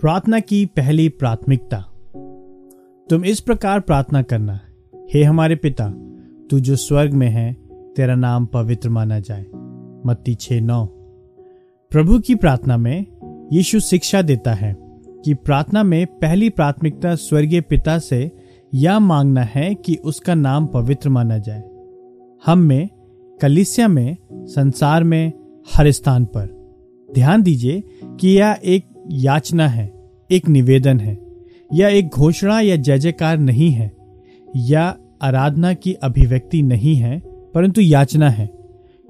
प्रार्थना की पहली प्राथमिकता। तुम इस प्रकार प्रार्थना करना, हे हमारे पिता, तू जो स्वर्ग में है, तेरा नाम पवित्र माना जाए। मत्ती छ नौ। प्रभु की प्रार्थना में यीशु शिक्षा देता है कि प्रार्थना में पहली प्राथमिकता स्वर्गीय पिता से यह मांगना है कि उसका नाम पवित्र माना जाए। हम में, कलिसिया में, संसार में, हर स्थान पर। ध्यान दीजिए कि यह एक याचना है। एक निवेदन है, या एक घोषणा या जय जयकार नहीं है, या आराधना की अभिव्यक्ति नहीं है, परंतु याचना है।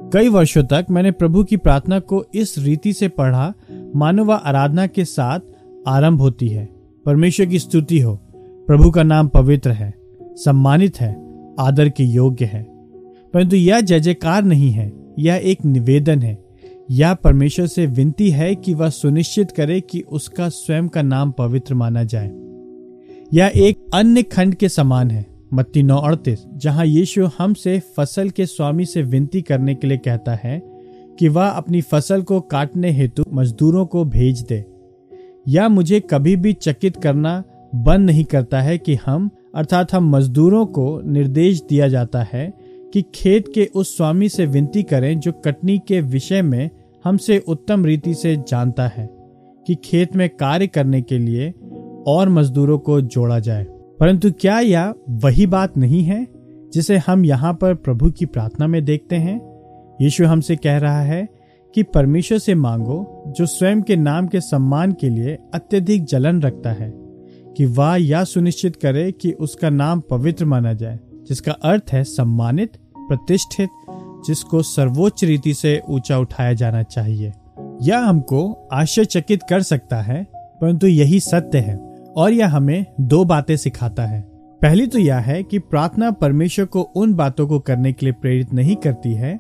कई वर्षों तक मैंने प्रभु की प्रार्थना को इस रीति से पढ़ा, मानो वह आराधना के साथ आरंभ होती है। परमेश्वर की स्तुति हो, प्रभु का नाम पवित्र है, सम्मानित है, आदर के योग्य है। परंतु यह जय जयकार नहीं है, यह एक निवेदन है। यह परमेश्वर से विनती है कि वह सुनिश्चित करे कि उसका स्वयं का नाम पवित्र माना जाए। यह एक अन्य खंड के समान है, मत्ती नौ अड़तीस, जहाँ यीशु हमसे फ़सल के स्वामी से विनती करने के लिए कहता है कि वह अपनी फ़सल को काटने हेतु मजदूरों को भेज दे। या मुझे कभी भी चकित करना बंद नहीं करता है कि हम, अर्थात हम मजदूरों को निर्देश दिया जाता है कि खेत के उस स्वामी से विनती करें जो कटनी के विषय में हमसे उत्तम रीति से जानता है कि खेत में कार्य करने के लिए और मजदूरों को जोड़ा जाए। परंतु क्या यह वही बात नहीं है जिसे हम यहाँ पर प्रभु की प्रार्थना में देखते हैं? यीशु हमसे कह रहा है कि परमेश्वर से मांगो, जो स्वयं के नाम के सम्मान के लिए अत्यधिक जलन रखता है, कि वह यह सुनिश्चित करे कि उसका नाम पवित्र माना जाए, जिसका अर्थ है सम्मानित, प्रतिष्ठित जिसको सर्वोच्च रीति से ऊँचा उठाया जाना चाहिए। यह हमको आश्चर्यचकित कर सकता है, परंतु यही सत्य है और यह हमें दो बातें सिखाता है। पहली तो यह है कि प्रार्थना परमेश्वर को उन बातों को करने के लिए प्रेरित नहीं करती है,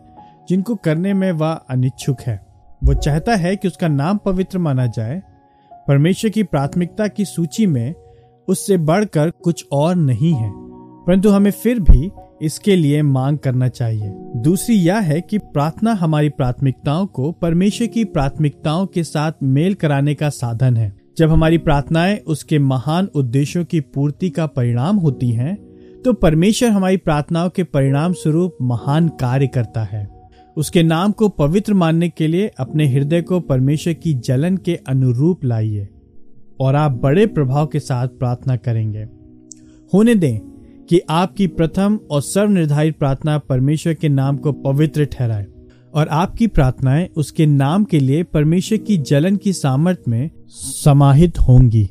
जिनको करने में वह अनिच्छुक है। वो चाहता है कि उसका नाम पवित्र माना जाए। परमेश्वर की प्राथमिकता की सूची में उससे बढ़कर कुछ और नहीं है, परंतु हमें फिर भी इसके लिए मांग करना चाहिए। दूसरी यह है कि प्रार्थना हमारी प्राथमिकताओं को परमेश्वर की प्राथमिकताओं के साथ मेल कराने का साधन है। जब हमारी प्रार्थनाएँ उसके महान उद्देश्यों की पूर्ति का परिणाम होती हैं, तो परमेश्वर हमारी प्रार्थनाओं के परिणाम स्वरूप महान कार्य करता है। उसके नाम को पवित्र मानने के लिए अपने हृदय को परमेश्वर की जलन के अनुरूप लाइए और आप बड़े प्रभाव के साथ प्रार्थना करेंगे। होने दें कि आपकी प्रथम और सर्वनिर्धारित प्रार्थना परमेश्वर के नाम को पवित्र ठहराए और आपकी प्रार्थनाएँ उसके नाम के लिए परमेश्वर की जलन की सामर्थ में समाहित होंगी।